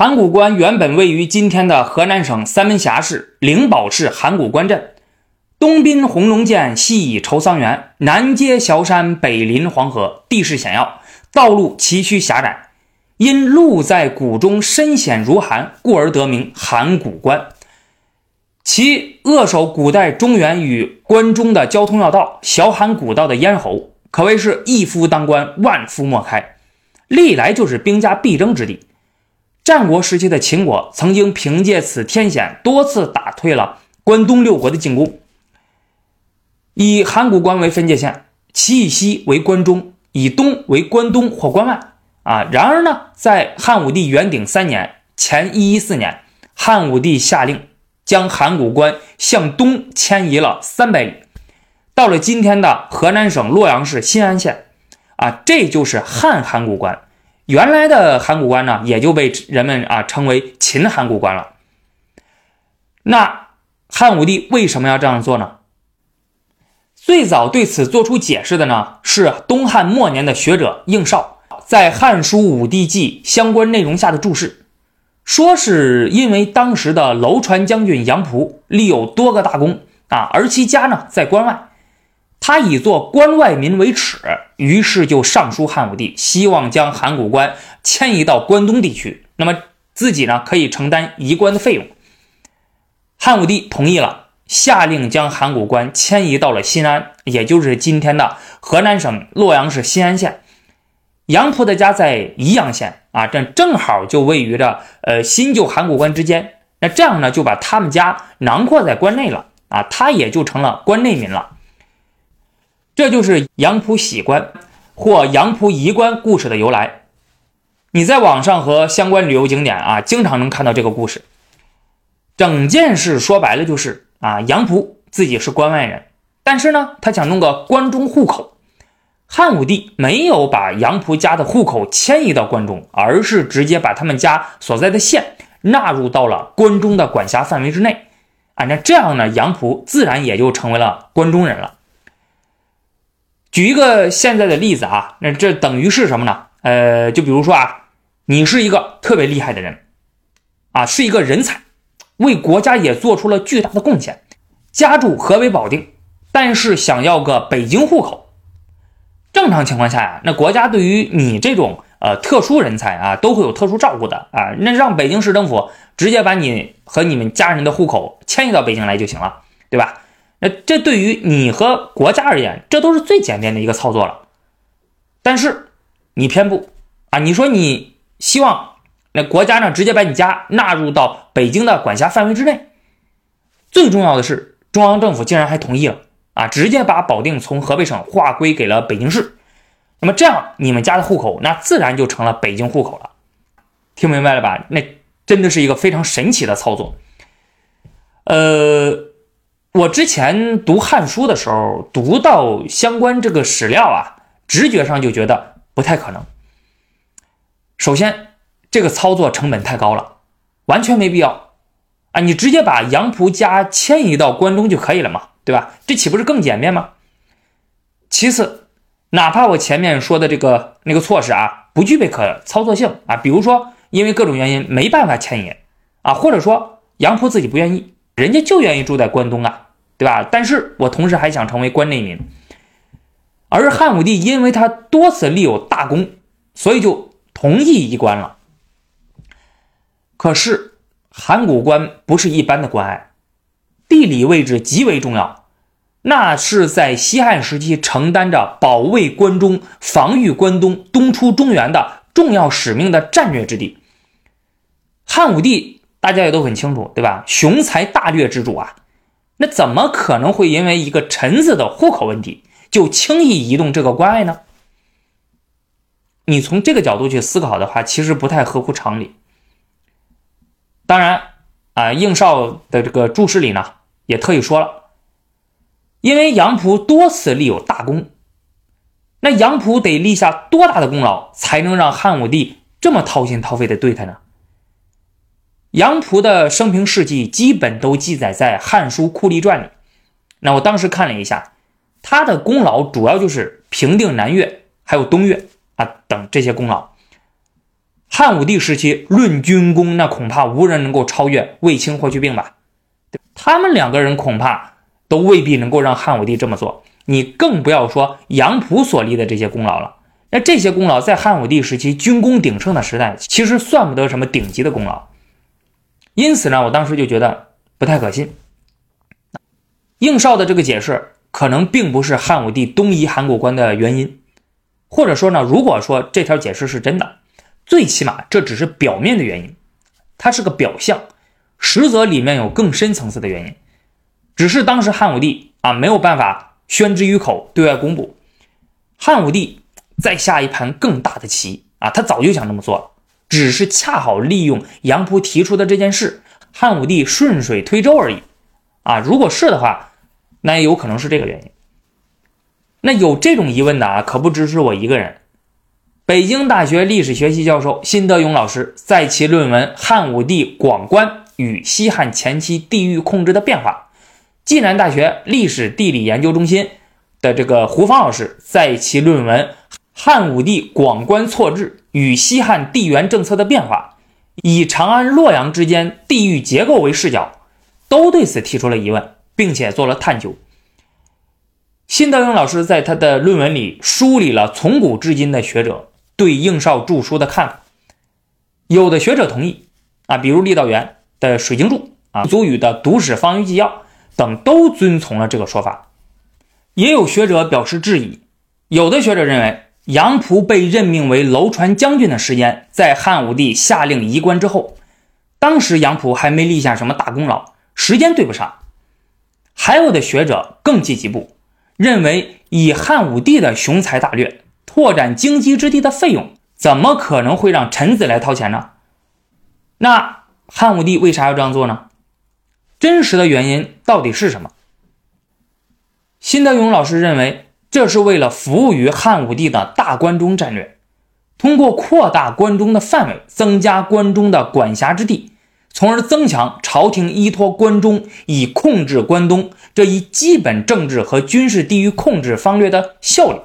函谷关原本位于今天的河南省三门峡市灵宝市函谷关镇，东滨红龙涧，西倚愁桑园，南接崤山，北临黄河，地势险要，道路崎岖狭窄。因路在谷中深险如寒，故而得名函谷关。其扼守古代中原与关中的交通要道小函谷道的咽喉，可谓是一夫当关，万夫莫开，历来就是兵家必争之地。战国时期的秦国曾经凭借此天险，多次打退了关东六国的进攻。以函谷关为分界线，其以西为关中，以东为关东或关外。啊，然而呢，在汉武帝元鼎三年（前一一四年），汉武帝下令将函谷关向东迁移了三百里，到了今天的河南省洛阳市新安县。啊，这就是汉函谷关。原来的函谷关呢，也就被人们啊称为秦函谷关了。那汉武帝为什么要这样做呢？最早对此做出解释的呢，是东汉末年的学者应绍在《汉书武帝纪》相关内容下的注释，说是因为当时的楼船将军杨仆立有多个大功啊，而其家呢在关外。他以做关外民为耻，于是就上书汉武帝，希望将函谷关迁移到关东地区。那么自己呢，可以承担移关的费用。汉武帝同意了，下令将函谷关迁移到了新安，也就是今天的河南省洛阳市新安县。杨仆的家在宜阳县啊，这正好就位于着呃新旧函谷关之间。那这样呢，就把他们家囊括在关内了啊，他也就成了关内民了。这就是杨浦喜关或杨浦移关故事的由来。你在网上和相关旅游景点啊，经常能看到这个故事。整件事说白了就是啊，杨浦自己是关外人，但是呢，他想弄个关中户口。汉武帝没有把杨浦家的户口迁移到关中，而是直接把他们家所在的县纳入到了关中的管辖范围之内。啊，那这样呢，杨浦自然也就成为了关中人了。举一个现在的例子啊，那这等于是什么呢？呃，就比如说啊，你是一个特别厉害的人，啊，是一个人才，为国家也做出了巨大的贡献，家住河北保定，但是想要个北京户口。正常情况下呀，那国家对于你这种呃特殊人才啊，都会有特殊照顾的啊，那让北京市政府直接把你和你们家人的户口迁移到北京来就行了，对吧？那这对于你和国家而言，这都是最简便的一个操作了。但是你偏不啊！你说你希望那国家呢直接把你家纳入到北京的管辖范围之内。最重要的是，中央政府竟然还同意了啊！直接把保定从河北省划归给了北京市。那么这样，你们家的户口那自然就成了北京户口了。听明白了吧？那真的是一个非常神奇的操作。呃。我之前读《汉书》的时候，读到相关这个史料啊，直觉上就觉得不太可能。首先，这个操作成本太高了，完全没必要啊！你直接把杨仆家迁移到关中就可以了嘛，对吧？这岂不是更简便吗？其次，哪怕我前面说的这个那个措施啊，不具备可操作性啊，比如说因为各种原因没办法迁移啊，或者说杨仆自己不愿意。人家就愿意住在关东啊，对吧？但是我同时还想成为关内民，而汉武帝因为他多次立有大功，所以就同意移关了。可是函谷关不是一般的关隘，地理位置极为重要，那是在西汉时期承担着保卫关中、防御关东、东出中原的重要使命的战略之地。汉武帝。大家也都很清楚，对吧？雄才大略之主啊，那怎么可能会因为一个臣子的户口问题就轻易移动这个关隘呢？你从这个角度去思考的话，其实不太合乎常理。当然啊，应绍的这个注释里呢，也特意说了，因为杨仆多次立有大功，那杨仆得立下多大的功劳，才能让汉武帝这么掏心掏肺的对他呢？杨仆的生平事迹基本都记载在《汉书·酷吏传》里。那我当时看了一下，他的功劳主要就是平定南越，还有东越啊等这些功劳。汉武帝时期论军功，那恐怕无人能够超越卫青、霍去病吧？他们两个人恐怕都未必能够让汉武帝这么做。你更不要说杨溥所立的这些功劳了。那这些功劳在汉武帝时期军功鼎盛的时代，其实算不得什么顶级的功劳。因此呢，我当时就觉得不太可信。应少的这个解释可能并不是汉武帝东移函谷关的原因，或者说呢，如果说这条解释是真的，最起码这只是表面的原因，它是个表象，实则里面有更深层次的原因。只是当时汉武帝啊没有办法宣之于口，对外公布。汉武帝。再下一盘更大的棋啊！他早就想这么做了，只是恰好利用杨溥提出的这件事，汉武帝顺水推舟而已。啊，如果是的话，那也有可能是这个原因。那有这种疑问的啊，可不只是我一个人。北京大学历史学系教授辛德勇老师在其论文《汉武帝广观与西汉前期地域控制的变化》，暨南大学历史地理研究中心的这个胡芳老师在其论文。汉武帝广官错置与西汉地缘政策的变化，以长安、洛阳之间地域结构为视角，都对此提出了疑问，并且做了探究。辛德勇老师在他的论文里梳理了从古至今的学者对应少著书的看法。有的学者同意啊，比如郦道元的《水经注》啊，祖宇的《读史方舆纪要》等都遵从了这个说法。也有学者表示质疑，有的学者认为。杨溥被任命为楼船将军的时间，在汉武帝下令移官之后，当时杨溥还没立下什么大功劳，时间对不上。还有的学者更进一步，认为以汉武帝的雄才大略，拓展荆棘之地的费用，怎么可能会让臣子来掏钱呢？那汉武帝为啥要这样做呢？真实的原因到底是什么？辛德勇老师认为。这是为了服务于汉武帝的大关中战略，通过扩大关中的范围，增加关中的管辖之地，从而增强朝廷依托关中以控制关东这一基本政治和军事地域控制方略的效力。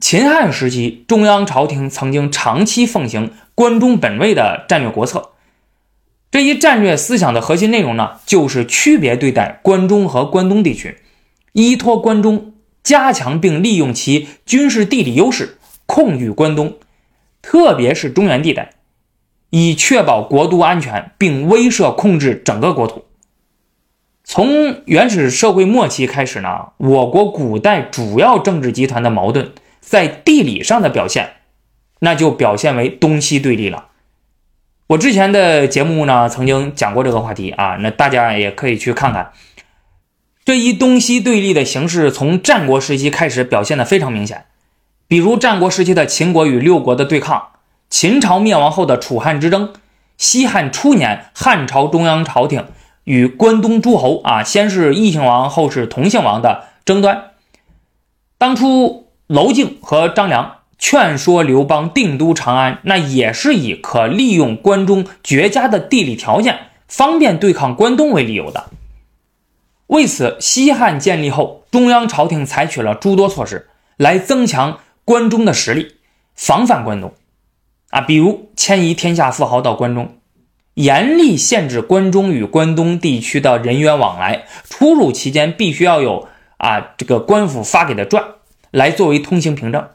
秦汉时期，中央朝廷曾经长期奉行关中本位的战略国策，这一战略思想的核心内容呢，就是区别对待关中和关东地区，依托关中。加强并利用其军事地理优势，控御关东，特别是中原地带，以确保国都安全，并威慑控制整个国土。从原始社会末期开始呢，我国古代主要政治集团的矛盾在地理上的表现，那就表现为东西对立了。我之前的节目呢，曾经讲过这个话题啊，那大家也可以去看看。这一东西对立的形式从战国时期开始表现的非常明显，比如战国时期的秦国与六国的对抗，秦朝灭亡后的楚汉之争，西汉初年汉朝中央朝廷与关东诸侯啊，先是异姓王，后是同姓王的争端。当初娄敬和张良劝说刘邦定都长安，那也是以可利用关中绝佳的地理条件，方便对抗关东为理由的。为此，西汉建立后，中央朝廷采取了诸多措施来增强关中的实力，防范关东。啊，比如迁移天下富豪到关中，严厉限制关中与关东地区的人员往来，出入期间必须要有啊这个官府发给的传来作为通行凭证，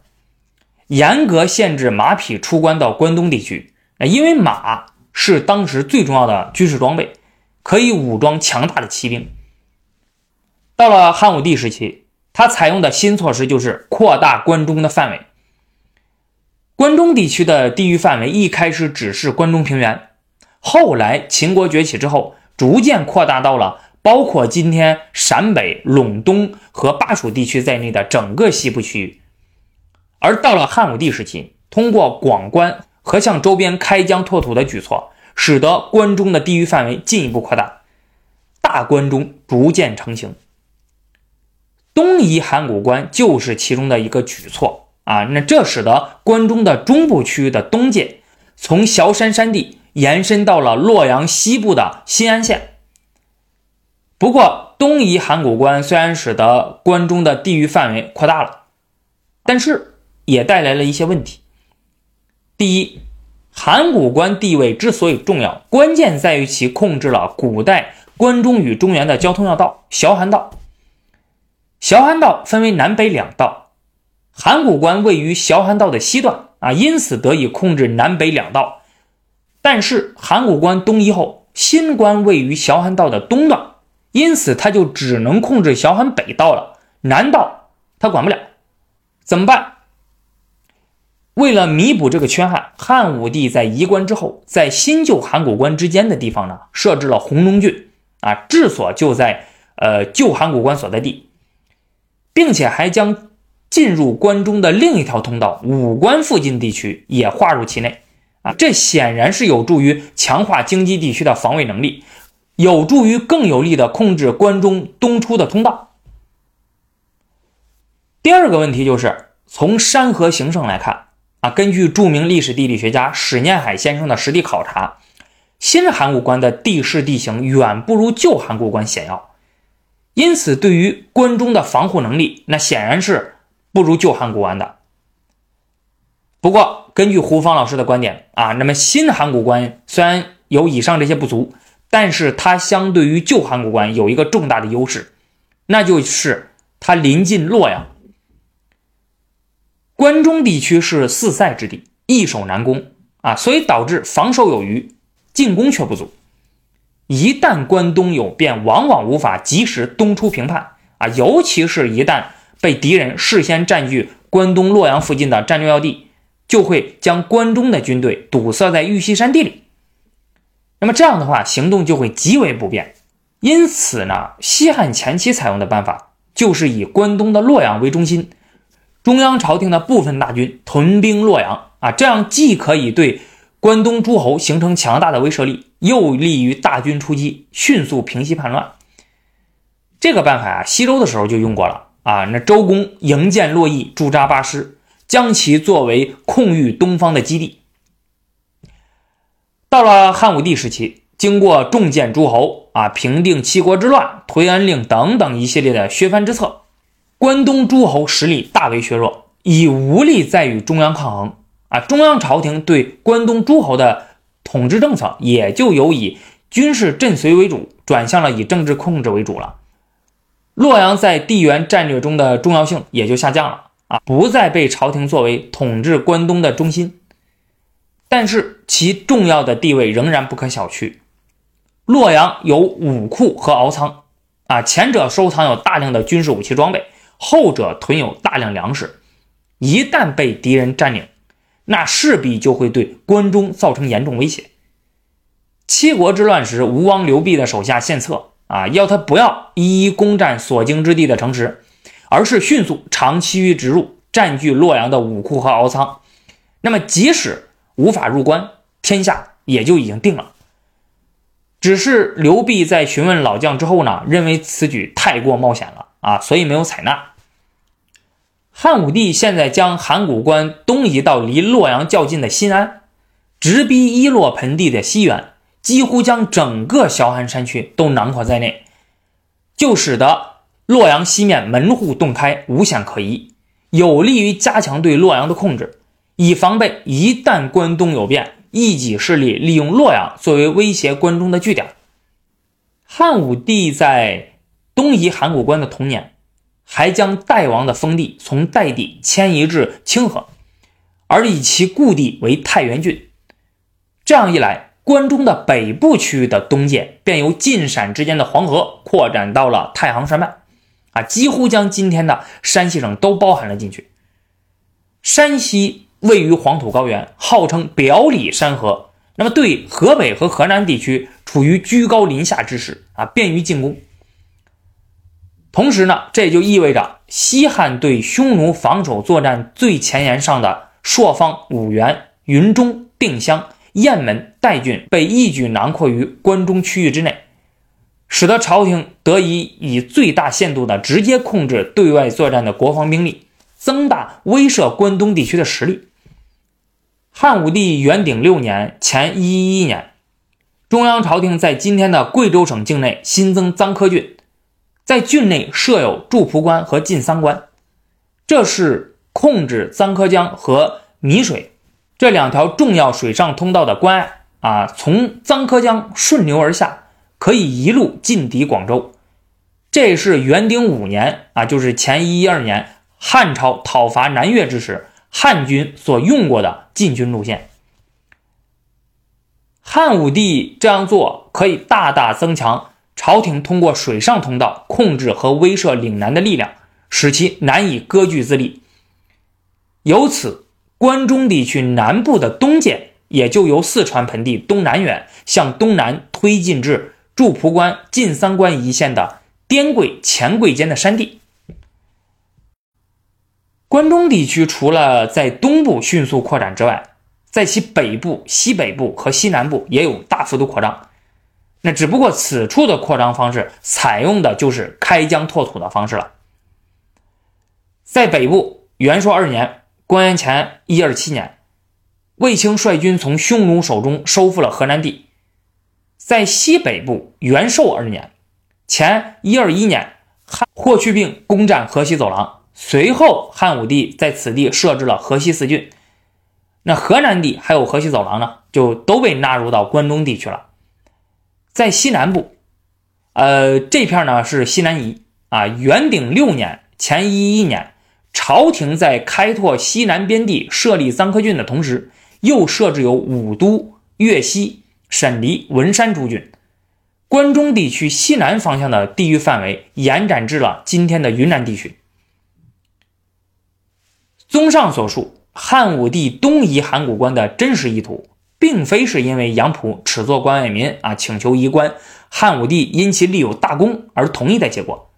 严格限制马匹出关到关东地区。啊，因为马是当时最重要的军事装备，可以武装强大的骑兵。到了汉武帝时期，他采用的新措施就是扩大关中的范围。关中地区的地域范围一开始只是关中平原，后来秦国崛起之后，逐渐扩大到了包括今天陕北、陇东和巴蜀地区在内的整个西部区域。而到了汉武帝时期，通过广关和向周边开疆拓土的举措，使得关中的地域范围进一步扩大，大关中逐渐成型。东移函谷关就是其中的一个举措啊，那这使得关中的中部区域的东界从崤山山地延伸到了洛阳西部的新安县。不过，东移函谷关虽然使得关中的地域范围扩大了，但是也带来了一些问题。第一，函谷关地位之所以重要，关键在于其控制了古代关中与中原的交通要道——崤函道。崤函道分为南北两道，函谷关位于崤函道的西段啊，因此得以控制南北两道。但是函谷关东移后，新关位于崤函道的东段，因此他就只能控制崤函北道了，南道他管不了，怎么办？为了弥补这个缺憾，汉武帝在移关之后，在新旧函谷关之间的地方呢，设置了弘农郡啊，治所就在呃旧函谷关所在地，并且还将进入关中的另一条通道武关附近地区也划入其内啊，这显然是有助于强化京畿地区的防卫能力，有助于更有力的控制关中东出的通道。第二个问题就是从山河形胜来看。啊，根据著名历史地理学家史念海先生的实地考察，新函谷关的地势地形远不如旧函谷关险要，因此对于关中的防护能力，那显然是不如旧函谷关的。不过，根据胡芳老师的观点啊，那么新函谷关虽然有以上这些不足，但是它相对于旧函谷关有一个重大的优势，那就是它临近洛阳。关中地区是四塞之地，易守难攻啊，所以导致防守有余，进攻却不足。一旦关东有变，往往无法及时东出平叛啊，尤其是一旦被敌人事先占据关东洛阳附近的战略要地，就会将关中的军队堵塞在玉溪山地里。那么这样的话，行动就会极为不便。因此呢，西汉前期采用的办法就是以关东的洛阳为中心。中央朝廷的部分大军屯兵洛阳啊，这样既可以对关东诸侯形成强大的威慑力，又利于大军出击，迅速平息叛乱。这个办法啊，西周的时候就用过了啊。那周公营建洛邑，驻扎八师，将其作为控御东方的基地。到了汉武帝时期，经过重建诸侯啊，平定七国之乱，推恩令等等一系列的削藩之策。关东诸侯实力大为削弱，已无力再与中央抗衡啊！中央朝廷对关东诸侯的统治政策也就由以军事镇随为主，转向了以政治控制为主了。洛阳在地缘战略中的重要性也就下降了啊，不再被朝廷作为统治关东的中心。但是其重要的地位仍然不可小觑。洛阳有武库和敖仓啊，前者收藏有大量的军事武器装备。后者囤有大量粮食，一旦被敌人占领，那势必就会对关中造成严重威胁。七国之乱时，吴王刘濞的手下献策啊，要他不要一一攻占所经之地的城池，而是迅速长期于直入，占据洛阳的武库和敖仓。那么，即使无法入关，天下也就已经定了。只是刘濞在询问老将之后呢，认为此举太过冒险了。啊，所以没有采纳。汉武帝现在将函谷关东移到离洛阳较近的新安，直逼伊洛盆地的西缘，几乎将整个崤函山区都囊括在内，就使得洛阳西面门户洞开，无险可依，有利于加强对洛阳的控制，以防备一旦关东有变，一己势力利用洛阳作为威胁关中的据点。汉武帝在。东移函谷关的同年，还将代王的封地从代地迁移至清河，而以其故地为太原郡。这样一来，关中的北部区域的东界便由晋陕之间的黄河扩展到了太行山脉，啊，几乎将今天的山西省都包含了进去。山西位于黄土高原，号称表里山河，那么对河北和河南地区处于居高临下之势，啊，便于进攻。同时呢，这也就意味着西汉对匈奴防守作战最前沿上的朔方、五原、云中、定襄、雁门、代郡被一举囊括于关中区域之内，使得朝廷得以以最大限度的直接控制对外作战的国防兵力，增大威慑关东地区的实力。汉武帝元鼎六年（前一一一年），中央朝廷在今天的贵州省境内新增臧科郡。在郡内设有祝蒲关和晋桑关，这是控制臧柯江和沔水，这两条重要水上通道的关隘啊，从臧柯江顺流而下，可以一路进抵广州。这是元鼎五年啊，就是前一一二年汉朝讨伐南越之时，汉军所用过的进军路线。汉武帝这样做，可以大大增强朝廷通过水上通道控制和威慑岭南的力量，使其难以割据自立。由此，关中地区南部的东界也就由四川盆地东南远向东南推进至驻蒲关、晋三关一线的滇桂、黔桂间的山地。关中地区除了在东部迅速扩展之外，在其北部、西北部和西南部也有大幅度扩张，那只不过此处的扩张方式采用的就是开疆拓土的方式了。在北部，元朔二年（公元前一二七年），卫青率军从匈奴手中收复了河南地；在西北部，元寿二年（前一二一年），汉霍去病攻占河西走廊，随后汉武帝在此地设置了河西四郡。那河南地还有河西走廊呢，就都被纳入到关中地区了。在西南部，呃，这片呢是西南夷啊。元鼎六年（前一一年），朝廷在开拓西南边地、设立臧科郡的同时，又设置有武都、岳西、沈黎、文山诸郡。关中地区西南方向的地域范围延展至了今天的云南地区。综上所述。汉武帝东移函谷关的真实意图，并非是因为杨浦耻作关外民啊，请求移关，汉武帝因其立有大功而同意的结果，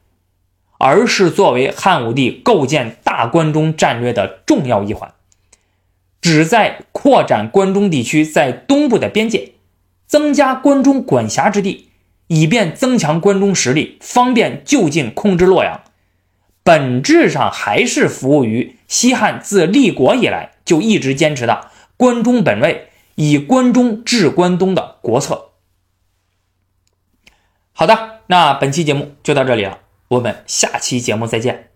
而是作为汉武帝构建大关中战略的重要一环，旨在扩展关中地区在东部的边界，增加关中管辖之地，以便增强关中实力，方便就近控制洛阳。本质上还是服务于西汉自立国以来就一直坚持的“关中本位，以关中治关东”的国策。好的，那本期节目就到这里了，我们下期节目再见。